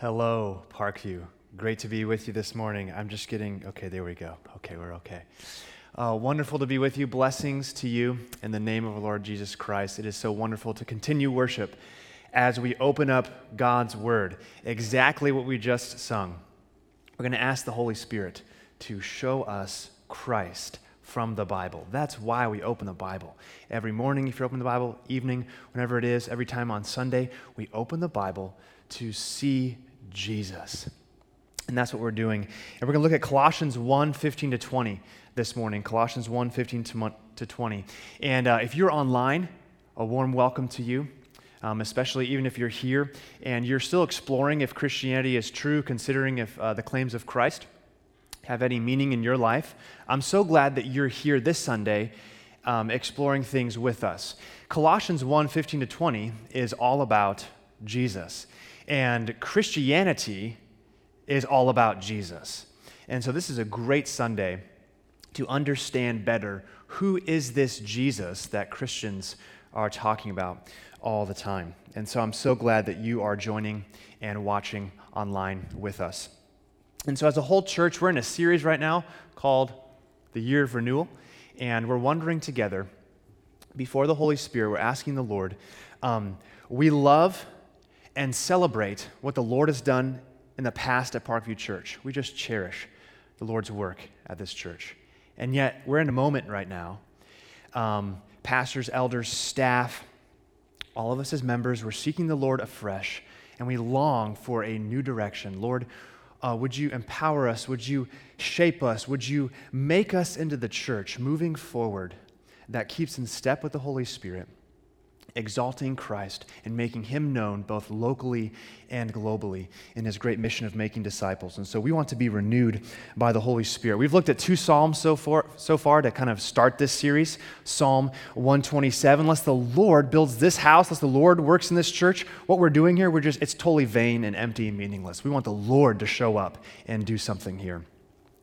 Hello, Parkview. Great to be with you this morning. I'm just getting, okay, there we go. Okay, we're okay. Uh, wonderful to be with you. Blessings to you in the name of our Lord Jesus Christ. It is so wonderful to continue worship as we open up God's Word. Exactly what we just sung. We're going to ask the Holy Spirit to show us Christ from the Bible. That's why we open the Bible. Every morning, if you open the Bible, evening, whenever it is, every time on Sunday, we open the Bible to see Jesus. And that's what we're doing. And we're going to look at Colossians 1 15 to 20 this morning. Colossians 1 15 to 20. And uh, if you're online, a warm welcome to you. Um, especially even if you're here and you're still exploring if Christianity is true, considering if uh, the claims of Christ have any meaning in your life. I'm so glad that you're here this Sunday um, exploring things with us. Colossians 1 15 to 20 is all about Jesus. And Christianity is all about Jesus. And so this is a great Sunday to understand better who is this Jesus that Christians are talking about all the time. And so I'm so glad that you are joining and watching online with us. And so, as a whole church, we're in a series right now called The Year of Renewal. And we're wondering together before the Holy Spirit, we're asking the Lord, um, we love and celebrate what the Lord has done in the past at Parkview Church. We just cherish the Lord's work at this church. And yet, we're in a moment right now. Um, pastors, elders, staff, all of us as members, we're seeking the Lord afresh, and we long for a new direction. Lord, uh, would you empower us? Would you shape us? Would you make us into the church moving forward that keeps in step with the Holy Spirit? Exalting Christ and making him known both locally and globally in his great mission of making disciples. And so we want to be renewed by the Holy Spirit. We've looked at two Psalms so far, so far to kind of start this series Psalm 127. Unless the Lord builds this house, unless the Lord works in this church, what we're doing here, we're just, it's totally vain and empty and meaningless. We want the Lord to show up and do something here.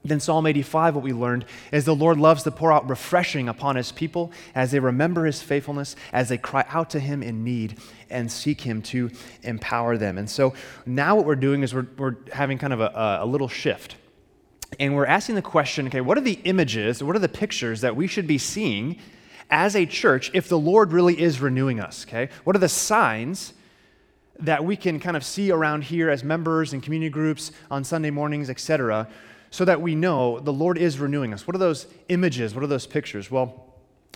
Then, Psalm 85, what we learned is the Lord loves to pour out refreshing upon his people as they remember his faithfulness, as they cry out to him in need and seek him to empower them. And so now what we're doing is we're, we're having kind of a, a little shift. And we're asking the question okay, what are the images, what are the pictures that we should be seeing as a church if the Lord really is renewing us? Okay? What are the signs? That we can kind of see around here as members and community groups on Sunday mornings, etc., so that we know the Lord is renewing us. What are those images? What are those pictures? Well,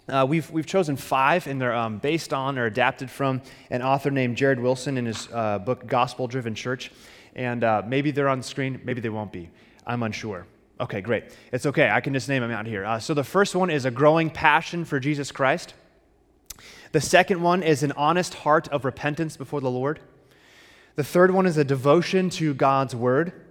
uh, we've, we've chosen five, and they're um, based on or adapted from an author named Jared Wilson in his uh, book, Gospel Driven Church. And uh, maybe they're on the screen, maybe they won't be. I'm unsure. Okay, great. It's okay. I can just name them out here. Uh, so the first one is a growing passion for Jesus Christ. The second one is an honest heart of repentance before the Lord. The third one is a devotion to God's word.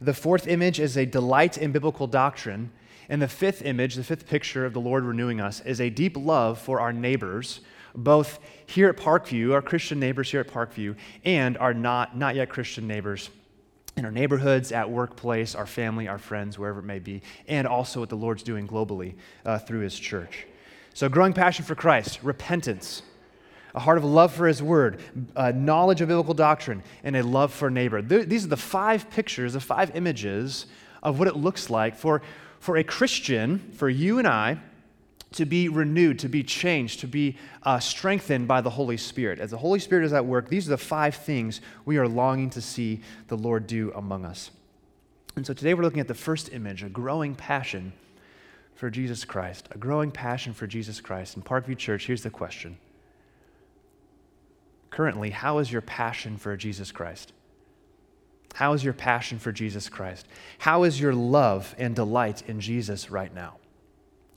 The fourth image is a delight in biblical doctrine. And the fifth image, the fifth picture of the Lord renewing us, is a deep love for our neighbors, both here at Parkview, our Christian neighbors here at Parkview, and our not, not yet Christian neighbors in our neighborhoods, at workplace, our family, our friends, wherever it may be, and also what the Lord's doing globally uh, through His church. So, growing passion for Christ, repentance, a heart of love for his word, knowledge of biblical doctrine, and a love for neighbor. These are the five pictures, the five images of what it looks like for, for a Christian, for you and I, to be renewed, to be changed, to be uh, strengthened by the Holy Spirit. As the Holy Spirit is at work, these are the five things we are longing to see the Lord do among us. And so today we're looking at the first image, a growing passion for Jesus Christ, a growing passion for Jesus Christ. In Parkview Church, here's the question currently, how is your passion for Jesus Christ? How is your passion for Jesus Christ? How is your love and delight in Jesus right now?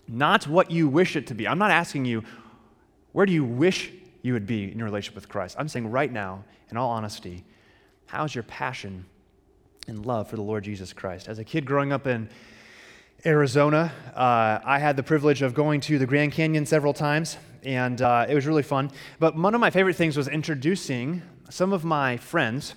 Not what you wish it to be. I'm not asking you, where do you wish you would be in your relationship with Christ? I'm saying right now, in all honesty, how's your passion and love for the Lord Jesus Christ? As a kid growing up in Arizona, uh, I had the privilege of going to the Grand Canyon several times and uh, it was really fun. But one of my favorite things was introducing some of my friends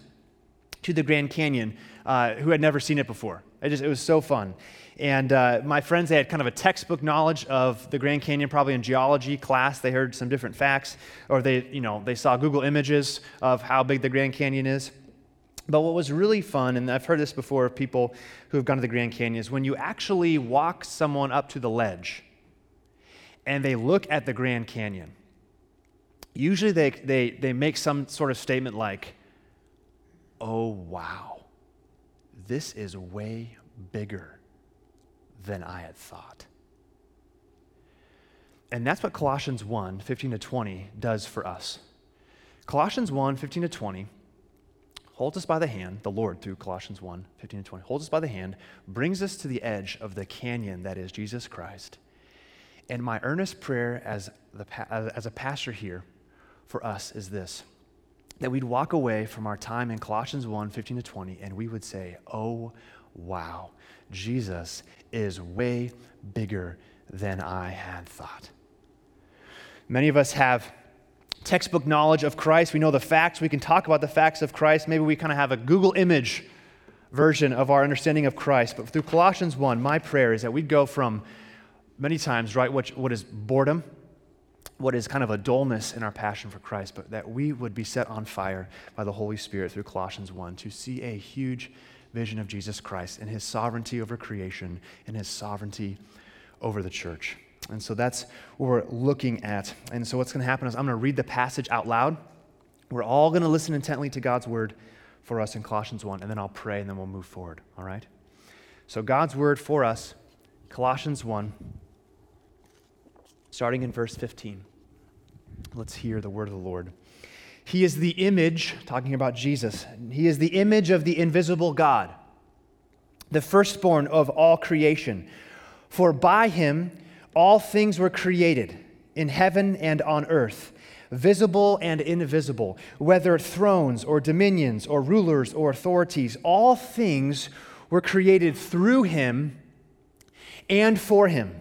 to the Grand Canyon uh, who had never seen it before. It, just, it was so fun. And uh, my friends, they had kind of a textbook knowledge of the Grand Canyon, probably in geology class. They heard some different facts, or they, you know, they saw Google images of how big the Grand Canyon is. But what was really fun, and I've heard this before of people who have gone to the Grand Canyon, is when you actually walk someone up to the ledge and they look at the Grand Canyon. Usually they, they, they make some sort of statement like, oh, wow, this is way bigger than I had thought. And that's what Colossians 1 15 to 20 does for us. Colossians 1 15 to 20 holds us by the hand, the Lord through Colossians 1 15 to 20, holds us by the hand, brings us to the edge of the canyon that is Jesus Christ. And my earnest prayer as, the, as a pastor here for us is this that we'd walk away from our time in Colossians 1 15 to 20, and we would say, Oh, wow, Jesus is way bigger than I had thought. Many of us have textbook knowledge of Christ. We know the facts. We can talk about the facts of Christ. Maybe we kind of have a Google image version of our understanding of Christ. But through Colossians 1, my prayer is that we'd go from many times, right, what, what is boredom, what is kind of a dullness in our passion for Christ, but that we would be set on fire by the Holy Spirit through Colossians 1 to see a huge vision of Jesus Christ and his sovereignty over creation and his sovereignty over the church. And so that's what we're looking at. And so what's going to happen is I'm going to read the passage out loud. We're all going to listen intently to God's word for us in Colossians 1, and then I'll pray and then we'll move forward. All right? So God's word for us, Colossians 1, starting in verse 15. Let's hear the word of the Lord. He is the image, talking about Jesus, he is the image of the invisible God, the firstborn of all creation. For by him, all things were created in heaven and on earth, visible and invisible, whether thrones or dominions or rulers or authorities, all things were created through him and for him.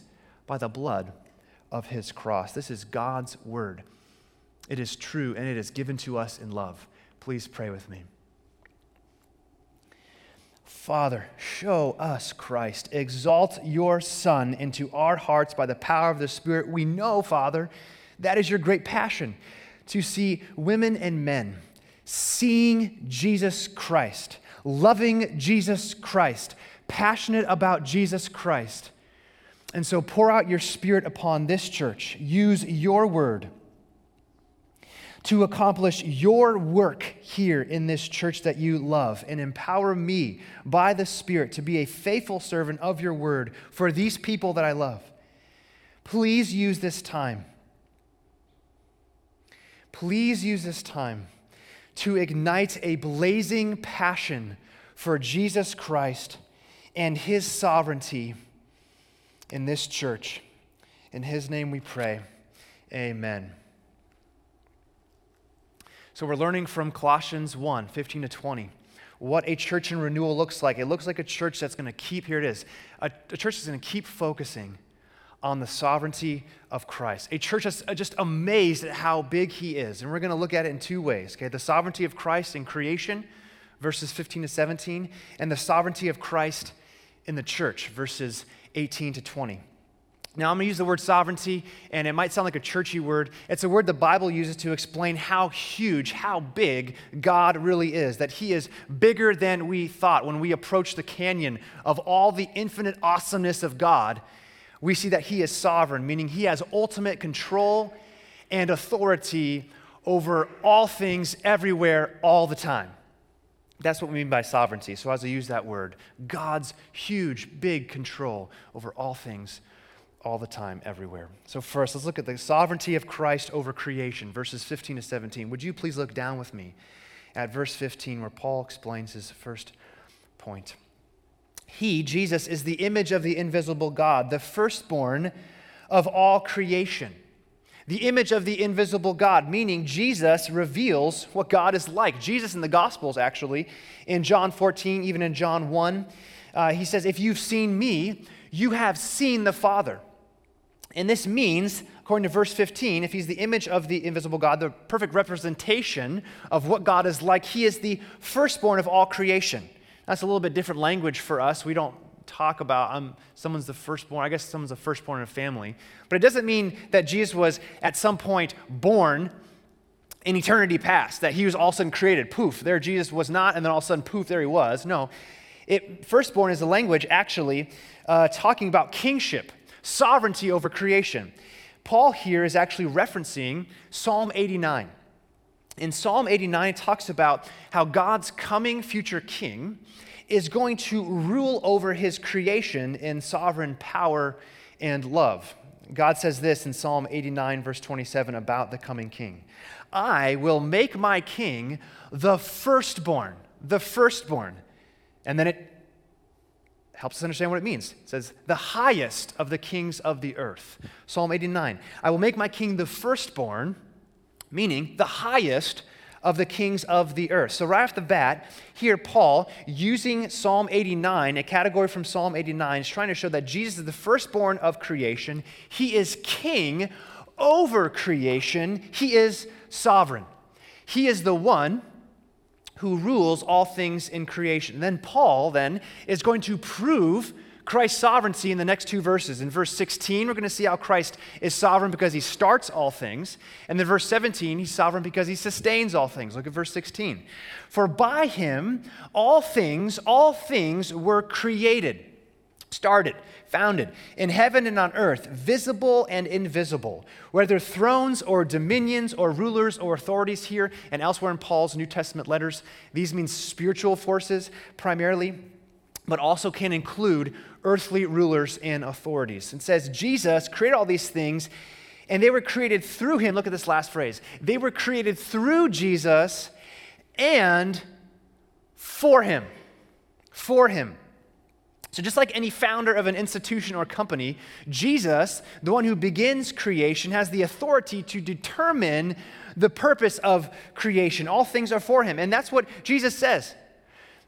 by the blood of his cross. This is God's word. It is true and it is given to us in love. Please pray with me. Father, show us Christ. Exalt your Son into our hearts by the power of the Spirit. We know, Father, that is your great passion to see women and men seeing Jesus Christ, loving Jesus Christ, passionate about Jesus Christ. And so pour out your Spirit upon this church. Use your word to accomplish your work here in this church that you love and empower me by the Spirit to be a faithful servant of your word for these people that I love. Please use this time. Please use this time to ignite a blazing passion for Jesus Christ and his sovereignty in this church. In his name we pray. Amen. So we're learning from Colossians 1 15 to 20 what a church in renewal looks like. It looks like a church that's going to keep, here it is, a, a church that's going to keep focusing on the sovereignty of Christ. A church that's uh, just amazed at how big he is. And we're going to look at it in two ways, okay? The sovereignty of Christ in creation, verses 15 to 17, and the sovereignty of Christ in the church, verses 18 to 20. Now, I'm going to use the word sovereignty, and it might sound like a churchy word. It's a word the Bible uses to explain how huge, how big God really is, that He is bigger than we thought. When we approach the canyon of all the infinite awesomeness of God, we see that He is sovereign, meaning He has ultimate control and authority over all things, everywhere, all the time. That's what we mean by sovereignty. So, as I use that word, God's huge, big control over all things all the time, everywhere. So, first, let's look at the sovereignty of Christ over creation, verses 15 to 17. Would you please look down with me at verse 15, where Paul explains his first point? He, Jesus, is the image of the invisible God, the firstborn of all creation. The image of the invisible God, meaning Jesus reveals what God is like. Jesus in the Gospels, actually, in John 14, even in John 1, uh, he says, If you've seen me, you have seen the Father. And this means, according to verse 15, if he's the image of the invisible God, the perfect representation of what God is like, he is the firstborn of all creation. That's a little bit different language for us. We don't talk about um, someone's the firstborn. I guess someone's the firstborn in a family. But it doesn't mean that Jesus was at some point born in eternity past, that he was all of a sudden created. Poof, there Jesus was not, and then all of a sudden, poof, there he was. No. It, firstborn is a language actually uh, talking about kingship sovereignty over creation. Paul here is actually referencing Psalm 89. In Psalm 89, it talks about how God's coming future king is going to rule over his creation in sovereign power and love. God says this in Psalm 89, verse 27, about the coming king I will make my king the firstborn, the firstborn. And then it helps us understand what it means. It says, the highest of the kings of the earth. Psalm 89 I will make my king the firstborn, meaning the highest of the kings of the earth. So, right off the bat, here, Paul, using Psalm 89, a category from Psalm 89, is trying to show that Jesus is the firstborn of creation. He is king over creation, he is sovereign. He is the one who rules all things in creation. then Paul then is going to prove Christ's sovereignty in the next two verses. In verse 16, we're going to see how Christ is sovereign because he starts all things. And then verse 17, he's sovereign because he sustains all things. Look at verse 16. For by him all things, all things were created, started founded in heaven and on earth, visible and invisible, whether thrones or dominions or rulers or authorities here and elsewhere in Paul's New Testament letters. These mean spiritual forces primarily, but also can include earthly rulers and authorities. It says Jesus created all these things and they were created through him. Look at this last phrase. They were created through Jesus and for him. For him. So, just like any founder of an institution or company, Jesus, the one who begins creation, has the authority to determine the purpose of creation. All things are for him. And that's what Jesus says.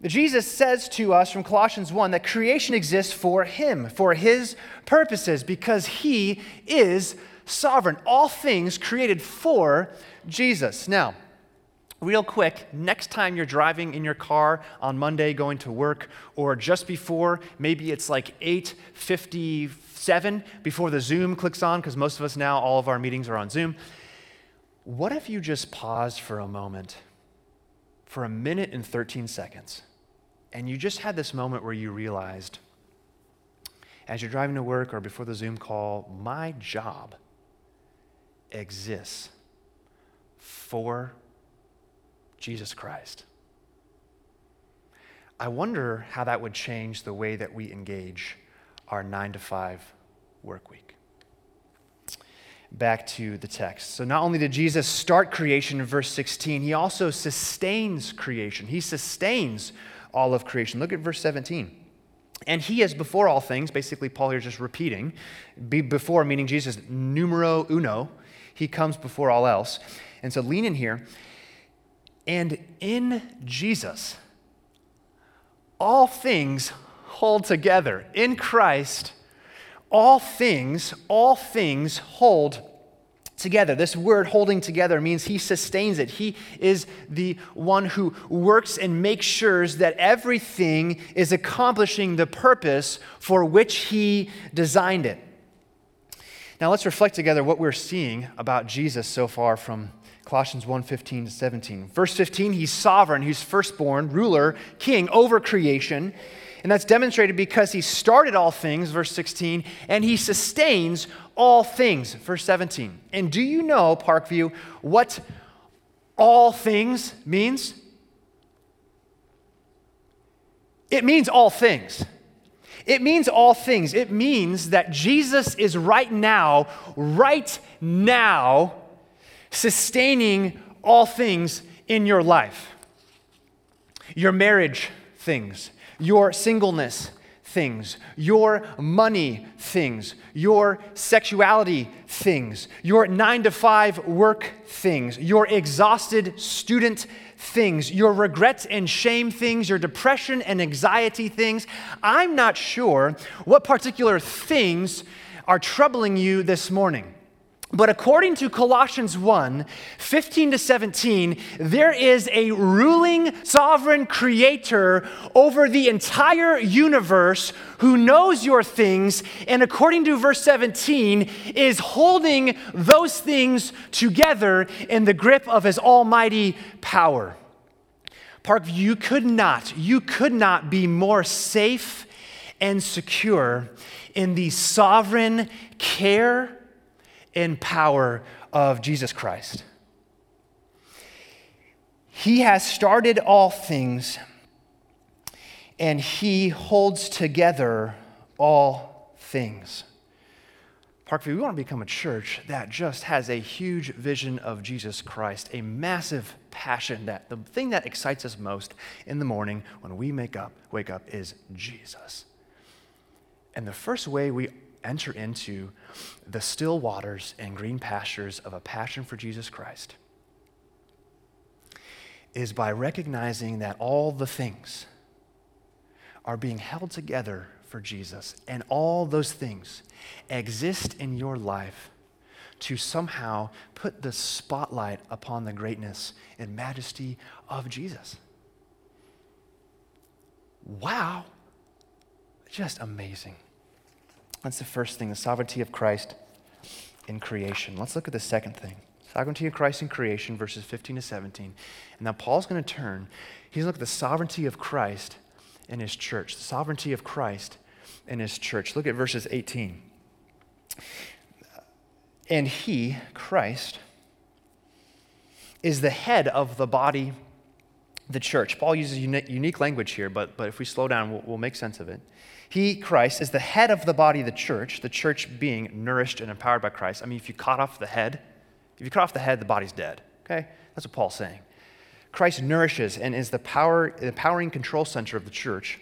Jesus says to us from Colossians 1 that creation exists for him, for his purposes, because he is sovereign. All things created for Jesus. Now, real quick, next time you're driving in your car on Monday going to work or just before, maybe it's like 8:57 before the Zoom clicks on because most of us now all of our meetings are on Zoom. What if you just paused for a moment? For a minute and 13 seconds. And you just had this moment where you realized as you're driving to work or before the Zoom call, my job exists for Jesus Christ. I wonder how that would change the way that we engage our nine to five work week. Back to the text. So, not only did Jesus start creation in verse 16, he also sustains creation. He sustains all of creation. Look at verse 17. And he is before all things, basically, Paul here is just repeating. Be before, meaning Jesus, numero uno. He comes before all else. And so lean in here. And in Jesus, all things hold together. In Christ, all things, all things hold together. This word holding together means he sustains it. He is the one who works and makes sure that everything is accomplishing the purpose for which he designed it. Now let's reflect together what we're seeing about Jesus so far from Colossians 1 15 to 17. Verse 15, he's sovereign, he's firstborn, ruler, king over creation. And that's demonstrated because he started all things, verse 16, and he sustains all things, verse 17. And do you know, Parkview, what all things means? It means all things. It means all things. It means that Jesus is right now, right now, sustaining all things in your life. Your marriage things, your singleness things, your money things, your sexuality things, your nine to five work things, your exhausted student things, your regrets and shame things, your depression and anxiety things. I'm not sure what particular things are troubling you this morning. But according to Colossians 1 15 to 17, there is a ruling sovereign creator over the entire universe who knows your things, and according to verse 17, is holding those things together in the grip of his almighty power. Parkview could not, you could not be more safe and secure in the sovereign care and power of Jesus Christ. He has started all things, and He holds together all things. Parkview, we want to become a church that just has a huge vision of Jesus Christ, a massive passion that the thing that excites us most in the morning when we make up, wake up is Jesus. And the first way we enter into the still waters and green pastures of a passion for Jesus Christ is by recognizing that all the things are being held together for Jesus, and all those things exist in your life to somehow put the spotlight upon the greatness and majesty of Jesus. Wow, just amazing. That's the first thing the sovereignty of Christ in creation. Let's look at the second thing sovereignty of Christ in creation, verses 15 to 17. And now Paul's going to turn, he's look at the sovereignty of Christ in his church, the sovereignty of Christ in his church. Look at verses 18. And he, Christ, is the head of the body, the church. Paul uses unique language here, but, but if we slow down, we'll, we'll make sense of it. He, Christ, is the head of the body, of the church, the church being nourished and empowered by Christ. I mean, if you cut off the head, if you cut off the head, the body's dead. Okay? That's what Paul's saying. Christ nourishes and is the power, empowering control center of the church.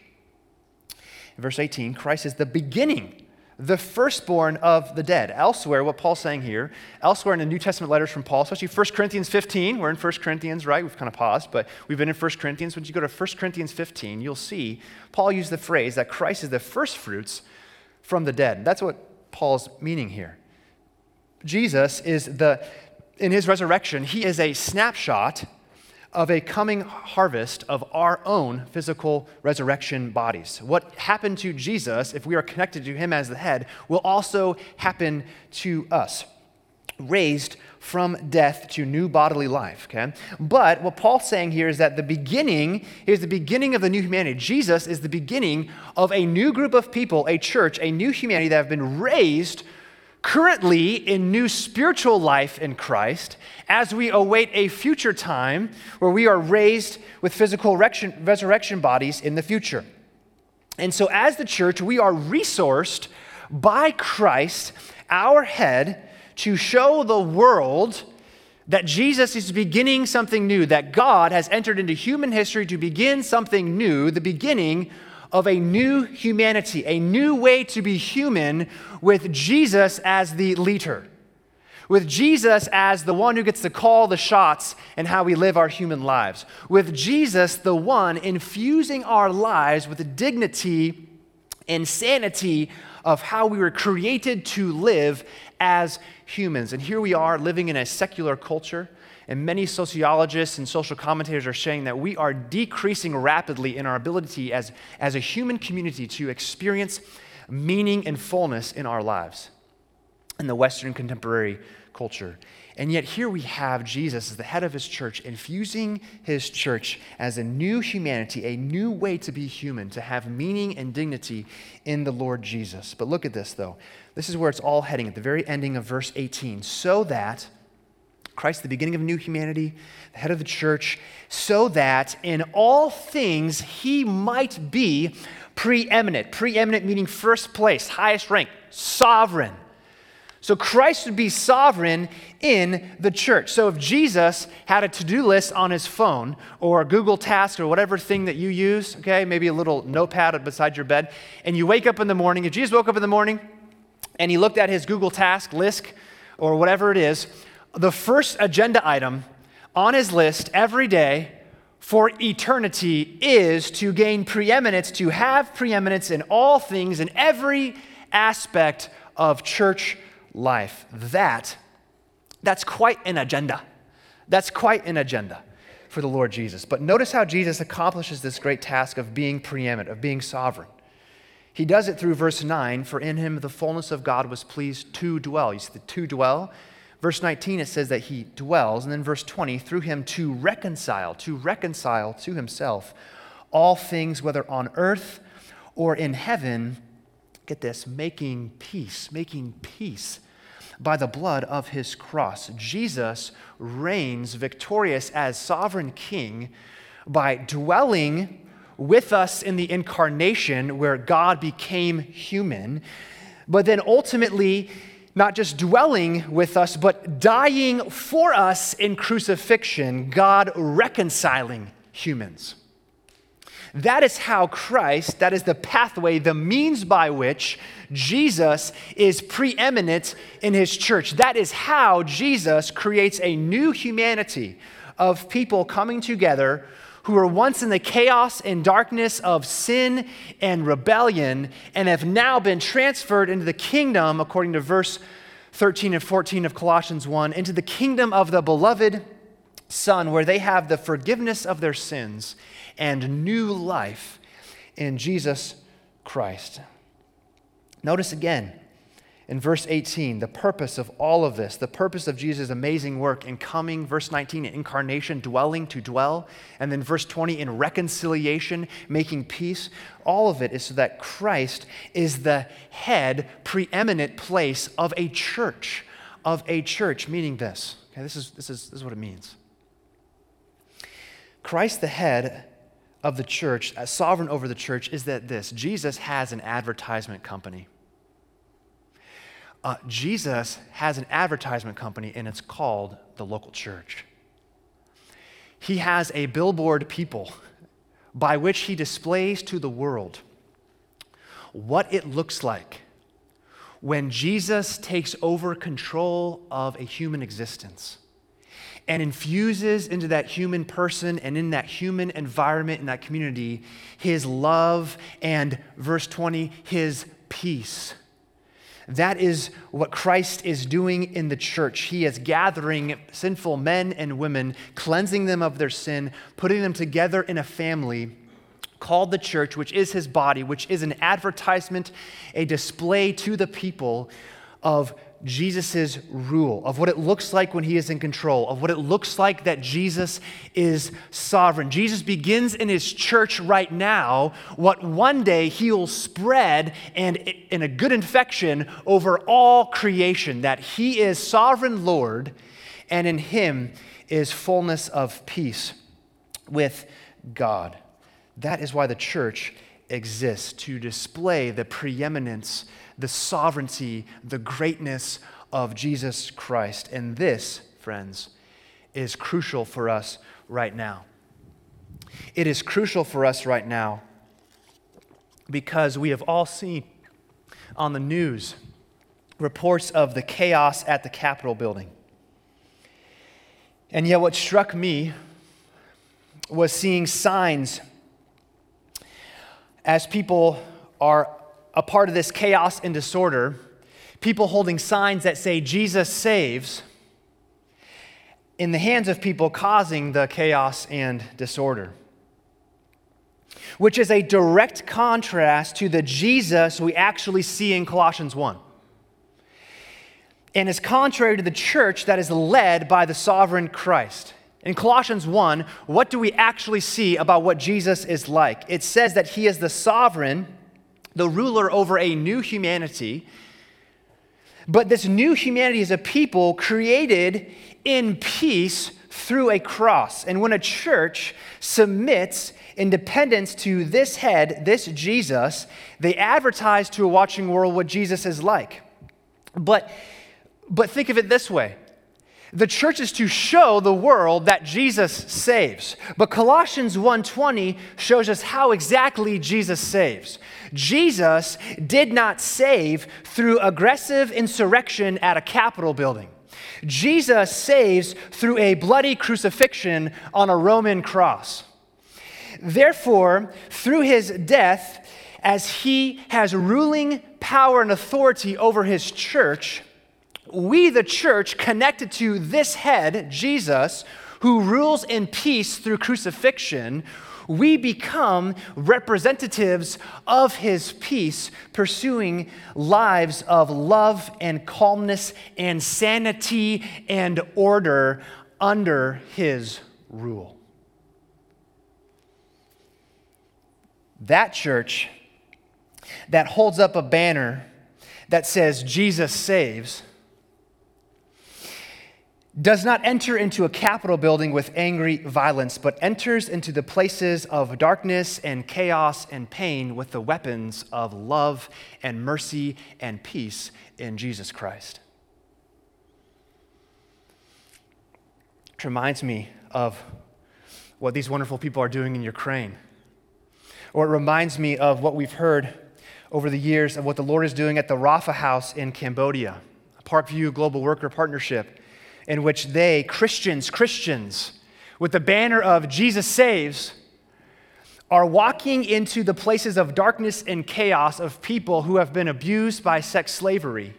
In verse 18, Christ is the beginning the firstborn of the dead. Elsewhere, what Paul's saying here, elsewhere in the New Testament letters from Paul, especially 1 Corinthians 15, we're in 1 Corinthians, right? We've kind of paused, but we've been in 1 Corinthians. When you go to 1 Corinthians 15, you'll see Paul used the phrase that Christ is the firstfruits from the dead. That's what Paul's meaning here. Jesus is the, in his resurrection, he is a snapshot of a coming harvest of our own physical resurrection bodies. What happened to Jesus, if we are connected to him as the head, will also happen to us, raised from death to new bodily life, okay? But what Paul's saying here is that the beginning is the beginning of the new humanity. Jesus is the beginning of a new group of people, a church, a new humanity that have been raised currently in new spiritual life in Christ as we await a future time where we are raised with physical resurrection bodies in the future. And so, as the church, we are resourced by Christ, our head, to show the world that Jesus is beginning something new, that God has entered into human history to begin something new, the beginning of a new humanity, a new way to be human with Jesus as the leader, with Jesus as the one who gets to call the shots and how we live our human lives, with Jesus, the one infusing our lives with the dignity and sanity of how we were created to live as humans. And here we are living in a secular culture and many sociologists and social commentators are saying that we are decreasing rapidly in our ability as, as a human community to experience meaning and fullness in our lives in the Western contemporary culture. And yet, here we have Jesus as the head of his church, infusing his church as a new humanity, a new way to be human, to have meaning and dignity in the Lord Jesus. But look at this, though. This is where it's all heading at the very ending of verse 18. So that Christ, the beginning of new humanity, the head of the church, so that in all things he might be preeminent. Preeminent meaning first place, highest rank, sovereign. So Christ would be sovereign in the church. So if Jesus had a to do list on his phone or a Google Task or whatever thing that you use, okay, maybe a little notepad beside your bed, and you wake up in the morning, if Jesus woke up in the morning and he looked at his Google Task list or whatever it is, the first agenda item on his list every day for eternity is to gain preeminence, to have preeminence in all things, in every aspect of church life. That, that's quite an agenda. That's quite an agenda for the Lord Jesus. But notice how Jesus accomplishes this great task of being preeminent, of being sovereign. He does it through verse 9 For in him the fullness of God was pleased to dwell. You see the to dwell? Verse 19, it says that he dwells. And then verse 20, through him to reconcile, to reconcile to himself all things, whether on earth or in heaven get this, making peace, making peace by the blood of his cross. Jesus reigns victorious as sovereign king by dwelling with us in the incarnation where God became human, but then ultimately, not just dwelling with us, but dying for us in crucifixion, God reconciling humans. That is how Christ, that is the pathway, the means by which Jesus is preeminent in his church. That is how Jesus creates a new humanity of people coming together who were once in the chaos and darkness of sin and rebellion and have now been transferred into the kingdom, according to verse 13 and 14 of Colossians 1, into the kingdom of the beloved Son, where they have the forgiveness of their sins and new life in Jesus Christ. Notice again in verse 18 the purpose of all of this, the purpose of Jesus' amazing work in coming, verse 19, in incarnation, dwelling to dwell, and then verse 20, in reconciliation, making peace. All of it is so that Christ is the head, preeminent place of a church, of a church, meaning this. Okay, this is, this is, this is what it means. Christ, the head, of the church, as sovereign over the church, is that this Jesus has an advertisement company. Uh, Jesus has an advertisement company, and it's called the local church. He has a billboard people by which he displays to the world what it looks like when Jesus takes over control of a human existence and infuses into that human person and in that human environment, in that community, his love and, verse 20, his peace. That is what Christ is doing in the church. He is gathering sinful men and women, cleansing them of their sin, putting them together in a family called the church, which is his body, which is an advertisement, a display to the people of Jesus' rule, of what it looks like when he is in control, of what it looks like that Jesus is sovereign. Jesus begins in his church right now what one day he will spread and in a good infection over all creation, that he is sovereign Lord and in him is fullness of peace with God. That is why the church exists to display the preeminence the sovereignty, the greatness of Jesus Christ. And this, friends, is crucial for us right now. It is crucial for us right now because we have all seen on the news reports of the chaos at the Capitol building. And yet, what struck me was seeing signs as people are a part of this chaos and disorder, people holding signs that say Jesus saves, in the hands of people causing the chaos and disorder. Which is a direct contrast to the Jesus we actually see in Colossians 1. And is contrary to the church that is led by the sovereign Christ. In Colossians 1, what do we actually see about what Jesus is like? It says that he is the sovereign the ruler over a new humanity. But this new humanity is a people created in peace through a cross. And when a church submits in dependence to this head, this Jesus, they advertise to a watching world what Jesus is like. But But think of it this way the church is to show the world that Jesus saves. But Colossians 1:20 shows us how exactly Jesus saves. Jesus did not save through aggressive insurrection at a Capitol building. Jesus saves through a bloody crucifixion on a Roman cross. Therefore, through his death, as he has ruling power and authority over his church, we, the church, connected to this head, Jesus, who rules in peace through crucifixion, we become representatives of his peace, pursuing lives of love and calmness and sanity and order under his rule. That church that holds up a banner that says Jesus saves does not enter into a Capitol building with angry violence, but enters into the places of darkness and chaos and pain with the weapons of love and mercy and peace in Jesus Christ. It reminds me of what these wonderful people are doing in Ukraine. Or it reminds me of what we've heard over the years of what the Lord is doing at the Rafa House in Cambodia, Parkview Global Worker Partnership in which they, Christians, Christians, with the banner of Jesus saves, are walking into the places of darkness and chaos of people who have been abused by sex slavery.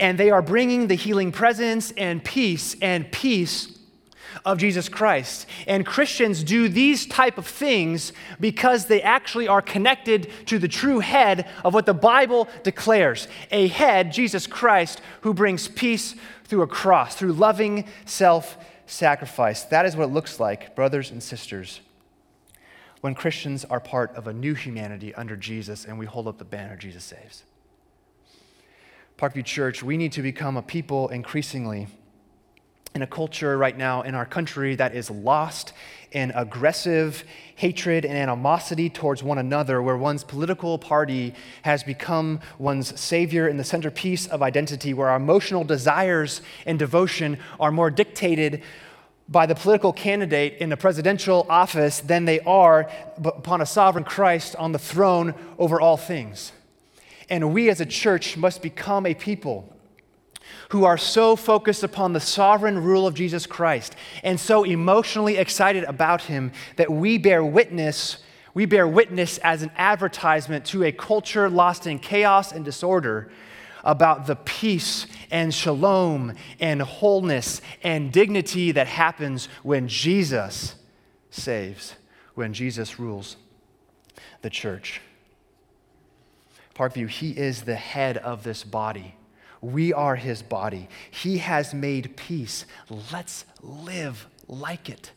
And they are bringing the healing presence and peace and peace of Jesus Christ. And Christians do these type of things because they actually are connected to the true head of what the Bible declares, a head, Jesus Christ, who brings peace through a cross, through loving self sacrifice. That is what it looks like, brothers and sisters, when Christians are part of a new humanity under Jesus and we hold up the banner Jesus saves. Parkview Church, we need to become a people increasingly in a culture right now in our country that is lost in aggressive hatred and animosity towards one another, where one's political party has become one's savior and the centerpiece of identity, where our emotional desires and devotion are more dictated by the political candidate in the presidential office than they are upon a sovereign Christ on the throne over all things. And we as a church must become a people who are so focused upon the sovereign rule of Jesus Christ and so emotionally excited about him that we bear witness we bear witness as an advertisement to a culture lost in chaos and disorder about the peace and shalom and wholeness and dignity that happens when Jesus saves, when Jesus rules the church. Parkview, he is the head of this body. We are his body. He has made peace. Let's live like it.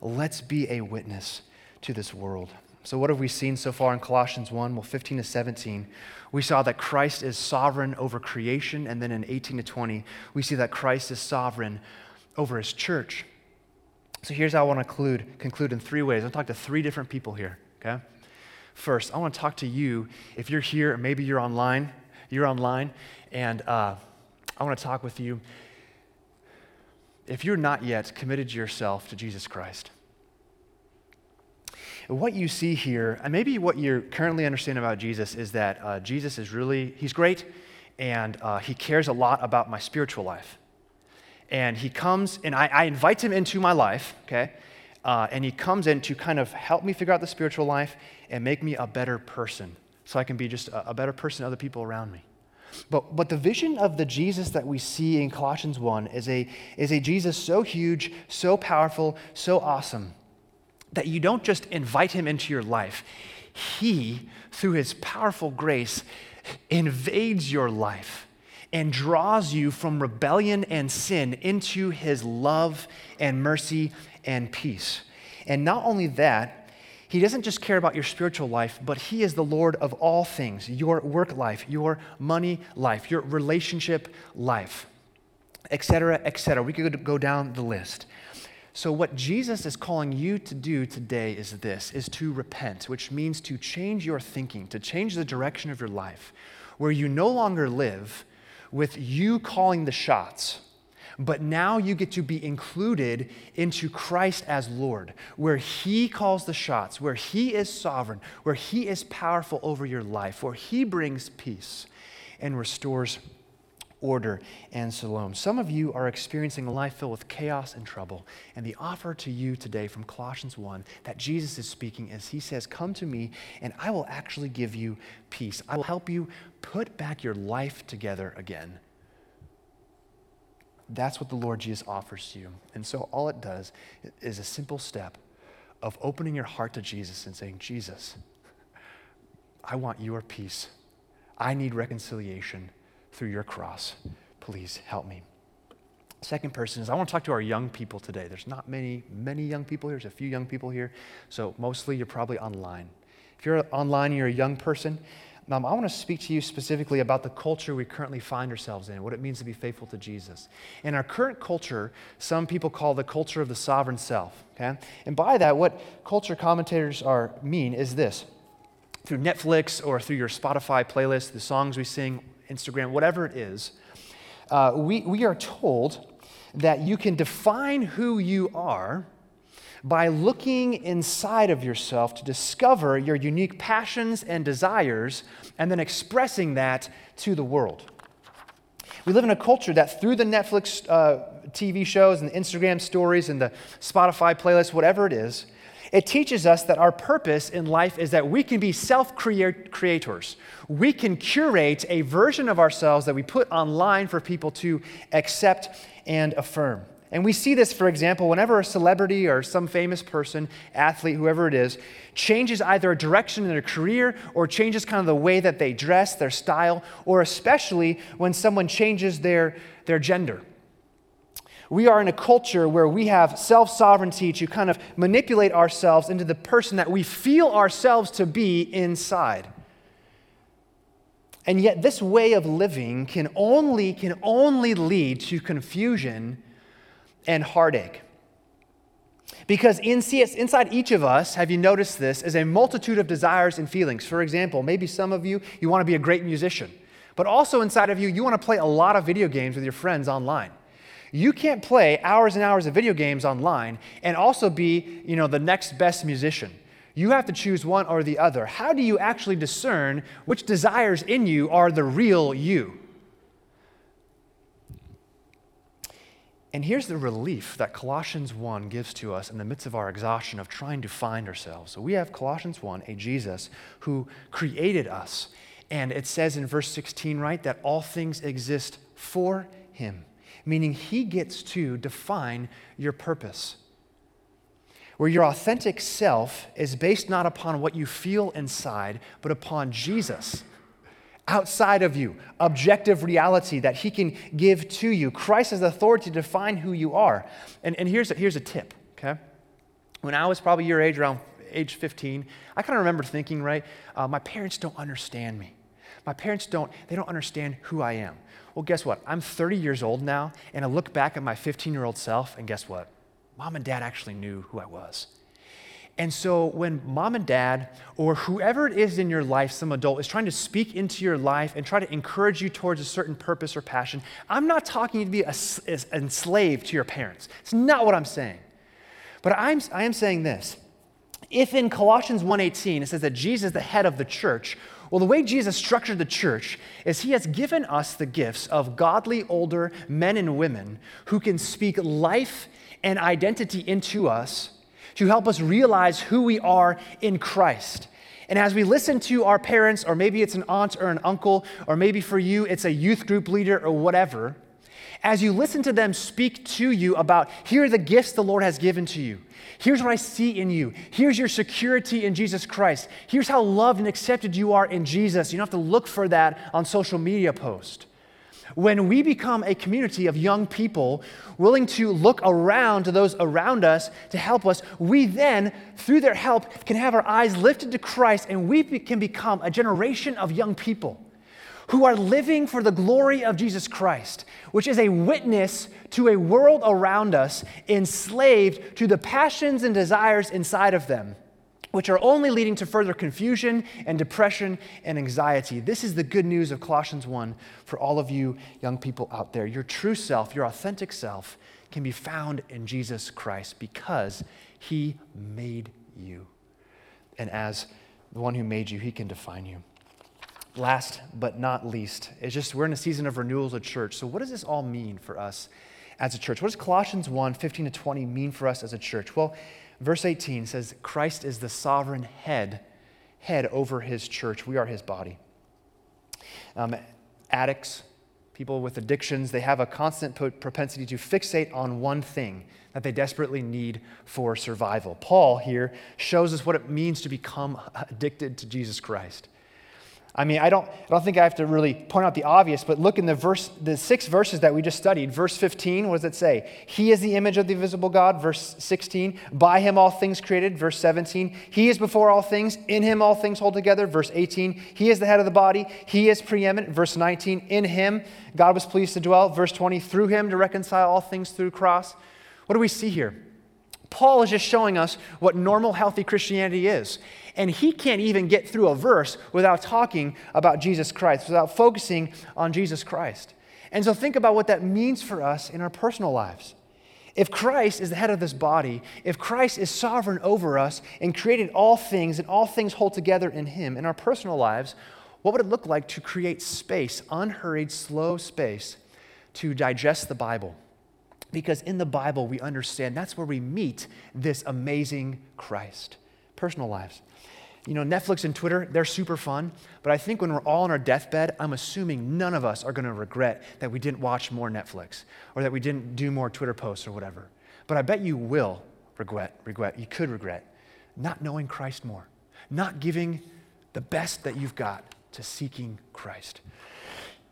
Let's be a witness to this world. So, what have we seen so far in Colossians 1? Well, 15 to 17, we saw that Christ is sovereign over creation. And then in 18 to 20, we see that Christ is sovereign over his church. So, here's how I want to conclude, conclude in three ways. I'm talk to three different people here, okay? First, I want to talk to you if you're here, maybe you're online, you're online, and uh, I want to talk with you. If you're not yet committed yourself to Jesus Christ, what you see here, and maybe what you're currently understand about Jesus, is that uh, Jesus is really, he's great, and uh, he cares a lot about my spiritual life. And he comes, and I, I invite him into my life, okay? Uh, and he comes in to kind of help me figure out the spiritual life and make me a better person so I can be just a, a better person to other people around me. But, but the vision of the Jesus that we see in Colossians 1 is a, is a Jesus so huge, so powerful, so awesome that you don't just invite him into your life. He, through his powerful grace, invades your life and draws you from rebellion and sin into his love and mercy and peace. And not only that, he doesn't just care about your spiritual life, but He is the Lord of all things your work life, your money life, your relationship life, etc., etc. We could go down the list. So, what Jesus is calling you to do today is this is to repent, which means to change your thinking, to change the direction of your life, where you no longer live with you calling the shots. But now you get to be included into Christ as Lord, where He calls the shots, where He is sovereign, where He is powerful over your life, where He brings peace and restores order and shalom. Some of you are experiencing a life filled with chaos and trouble. And the offer to you today from Colossians 1 that Jesus is speaking is He says, Come to me, and I will actually give you peace. I will help you put back your life together again. That's what the Lord Jesus offers you. And so all it does is a simple step of opening your heart to Jesus and saying, Jesus, I want your peace. I need reconciliation through your cross. Please help me. Second person is I want to talk to our young people today. There's not many, many young people here. There's a few young people here. So mostly you're probably online. If you're online and you're a young person, um, I want to speak to you specifically about the culture we currently find ourselves in, what it means to be faithful to Jesus. In our current culture, some people call the culture of the sovereign self. Okay? And by that, what culture commentators are mean is this. Through Netflix or through your Spotify playlist, the songs we sing, Instagram, whatever it is, uh, we, we are told that you can define who you are by looking inside of yourself to discover your unique passions and desires and then expressing that to the world. We live in a culture that through the Netflix uh, TV shows and the Instagram stories and the Spotify playlist, whatever it is, it teaches us that our purpose in life is that we can be self creators. We can curate a version of ourselves that we put online for people to accept and affirm. And we see this, for example, whenever a celebrity or some famous person, athlete, whoever it is, changes either a direction in their career or changes kind of the way that they dress, their style, or especially when someone changes their, their gender. We are in a culture where we have self sovereignty to kind of manipulate ourselves into the person that we feel ourselves to be inside. And yet, this way of living can only, can only lead to confusion and heartache. Because inside each of us, have you noticed this, is a multitude of desires and feelings. For example, maybe some of you, you want to be a great musician, but also inside of you, you want to play a lot of video games with your friends online. You can't play hours and hours of video games online and also be, you know, the next best musician. You have to choose one or the other. How do you actually discern which desires in you are the real you? And here's the relief that Colossians 1 gives to us in the midst of our exhaustion of trying to find ourselves. So we have Colossians 1, a Jesus who created us. And it says in verse 16, right, that all things exist for him, meaning he gets to define your purpose. Where your authentic self is based not upon what you feel inside, but upon Jesus outside of you, objective reality that He can give to you. Christ has authority to define who you are. And, and here's, a, here's a tip, okay? When I was probably your age, around age 15, I kind of remember thinking, right, uh, my parents don't understand me. My parents don't, they don't understand who I am. Well, guess what? I'm 30 years old now, and I look back at my 15 year old self, and guess what? Mom and dad actually knew who I was. And so when mom and dad, or whoever it is in your life, some adult, is trying to speak into your life and try to encourage you towards a certain purpose or passion, I'm not talking to be a, a, enslaved to your parents. It's not what I'm saying. But I'm, I am saying this. If in Colossians 1.18 it says that Jesus is the head of the church, well, the way Jesus structured the church is he has given us the gifts of godly older men and women who can speak life and identity into us to help us realize who we are in Christ. And as we listen to our parents, or maybe it's an aunt or an uncle, or maybe for you it's a youth group leader or whatever, as you listen to them speak to you about here are the gifts the Lord has given to you. Here's what I see in you. Here's your security in Jesus Christ. Here's how loved and accepted you are in Jesus. You don't have to look for that on social media post. When we become a community of young people willing to look around to those around us to help us, we then, through their help, can have our eyes lifted to Christ and we can become a generation of young people who are living for the glory of Jesus Christ, which is a witness to a world around us enslaved to the passions and desires inside of them. Which are only leading to further confusion and depression and anxiety. This is the good news of Colossians 1 for all of you young people out there. Your true self, your authentic self, can be found in Jesus Christ because he made you. And as the one who made you, he can define you. Last but not least, it's just we're in a season of renewal as a church. So, what does this all mean for us as a church? What does Colossians 1 15 to 20 mean for us as a church? Well, verse 18 says, Christ is the sovereign head, head over his church. We are his body. Um, addicts, people with addictions, they have a constant propensity to fixate on one thing that they desperately need for survival. Paul here shows us what it means to become addicted to Jesus Christ. I mean, I don't, I don't think I have to really point out the obvious, but look in the verse, the six verses that we just studied. Verse 15, what does it say? He is the image of the invisible God. Verse 16, by him all things created. Verse 17, he is before all things. In him all things hold together. Verse 18, he is the head of the body. He is preeminent. Verse 19, in him God was pleased to dwell. Verse 20, through him to reconcile all things through cross. What do we see here? Paul is just showing us what normal, healthy Christianity is. And he can't even get through a verse without talking about Jesus Christ, without focusing on Jesus Christ. And so think about what that means for us in our personal lives. If Christ is the head of this body, if Christ is sovereign over us and created all things and all things hold together in him in our personal lives, what would it look like to create space, unhurried, slow space, to digest the Bible? Because in the Bible, we understand that's where we meet this amazing Christ. Personal lives. You know, Netflix and Twitter, they're super fun, but I think when we're all on our deathbed, I'm assuming none of us are going to regret that we didn't watch more Netflix or that we didn't do more Twitter posts or whatever. But I bet you will regret, regret, you could regret not knowing Christ more, not giving the best that you've got to seeking Christ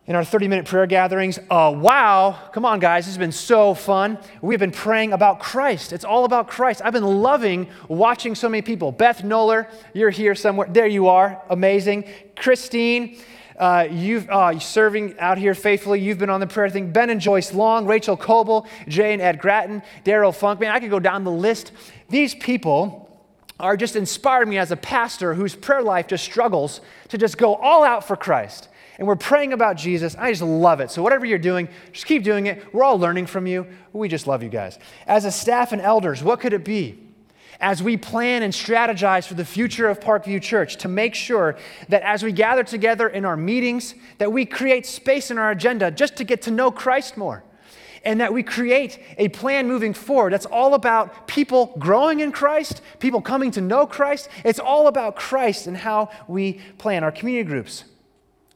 in our 30 minute prayer gatherings. Uh, wow, come on, guys, this has been so fun. We've been praying about Christ. It's all about Christ. I've been loving watching so many people. Beth Noller, you're here somewhere. There you are, amazing. Christine, uh, you've uh, serving out here faithfully. You've been on the prayer thing. Ben and Joyce Long, Rachel Coble, Jay and Ed Gratton, Daryl Funk. Man, I could go down the list. These people are just inspired me as a pastor whose prayer life just struggles to just go all out for Christ and we're praying about Jesus. I just love it. So, whatever you're doing, just keep doing it. We're all learning from you. We just love you guys. As a staff and elders, what could it be? As we plan and strategize for the future of Parkview Church to make sure that as we gather together in our meetings, that we create space in our agenda just to get to know Christ more and that we create a plan moving forward that's all about people growing in Christ, people coming to know Christ. It's all about Christ and how we plan our community groups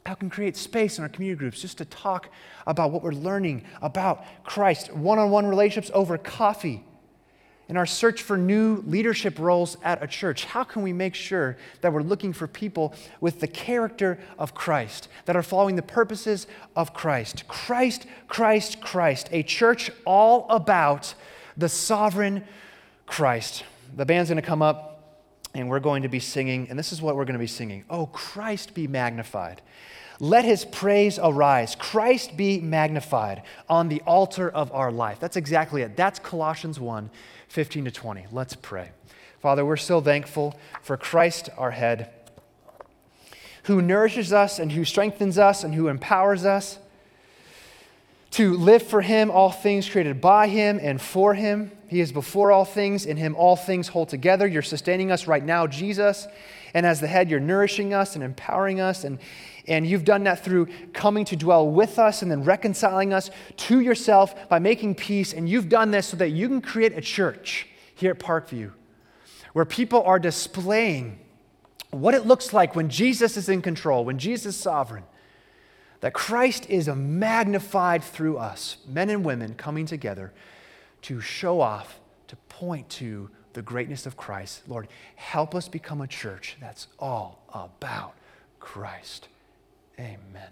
how can we create space in our community groups just to talk about what we're learning about Christ, one on one relationships over coffee, in our search for new leadership roles at a church? How can we make sure that we're looking for people with the character of Christ, that are following the purposes of Christ? Christ, Christ, Christ, a church all about the sovereign Christ. The band's going to come up and we're going to be singing, and this is what we're going to be singing Oh, Christ be magnified. Let his praise arise. Christ be magnified on the altar of our life. That's exactly it. That's Colossians 1 15 to 20. Let's pray. Father, we're so thankful for Christ, our head, who nourishes us and who strengthens us and who empowers us to live for him all things created by him and for him. He is before all things. In him, all things hold together. You're sustaining us right now, Jesus. And as the head, you're nourishing us and empowering us. And, and you've done that through coming to dwell with us and then reconciling us to yourself by making peace. And you've done this so that you can create a church here at Parkview where people are displaying what it looks like when Jesus is in control, when Jesus is sovereign. That Christ is magnified through us, men and women coming together to show off, to point to the greatness of Christ. Lord, help us become a church that's all about Christ. Amen.